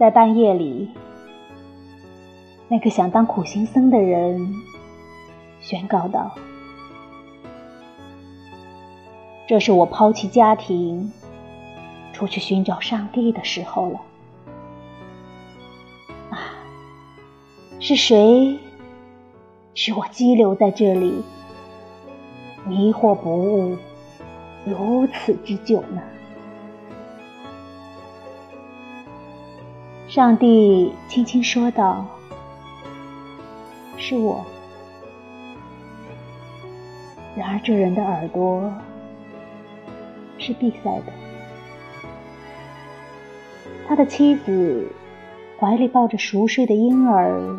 在半夜里，那个想当苦行僧的人宣告道：“这是我抛弃家庭，出去寻找上帝的时候了。”啊，是谁使我激留在这里，迷惑不悟如此之久呢？上帝轻轻说道：“是我。”然而，这人的耳朵是闭塞的。他的妻子怀里抱着熟睡的婴儿，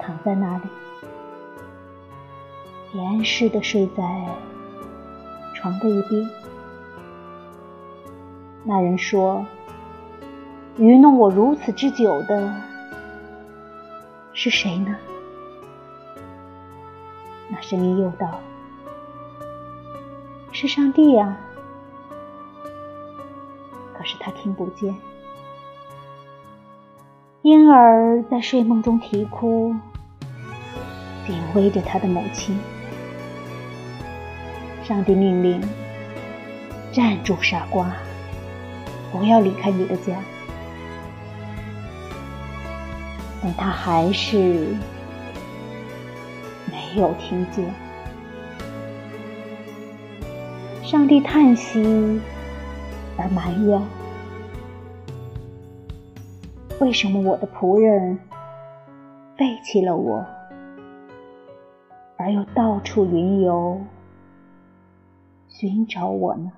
躺在那里，严实的睡在床的一边。那人说。愚弄我如此之久的是谁呢？那声音又道：“是上帝呀。”可是他听不见。婴儿在睡梦中啼哭，紧偎着他的母亲。上帝命令：“站住，傻瓜！不要离开你的家。”但他还是没有听见。上帝叹息而埋怨：为什么我的仆人背弃了我，而又到处云游寻找我呢？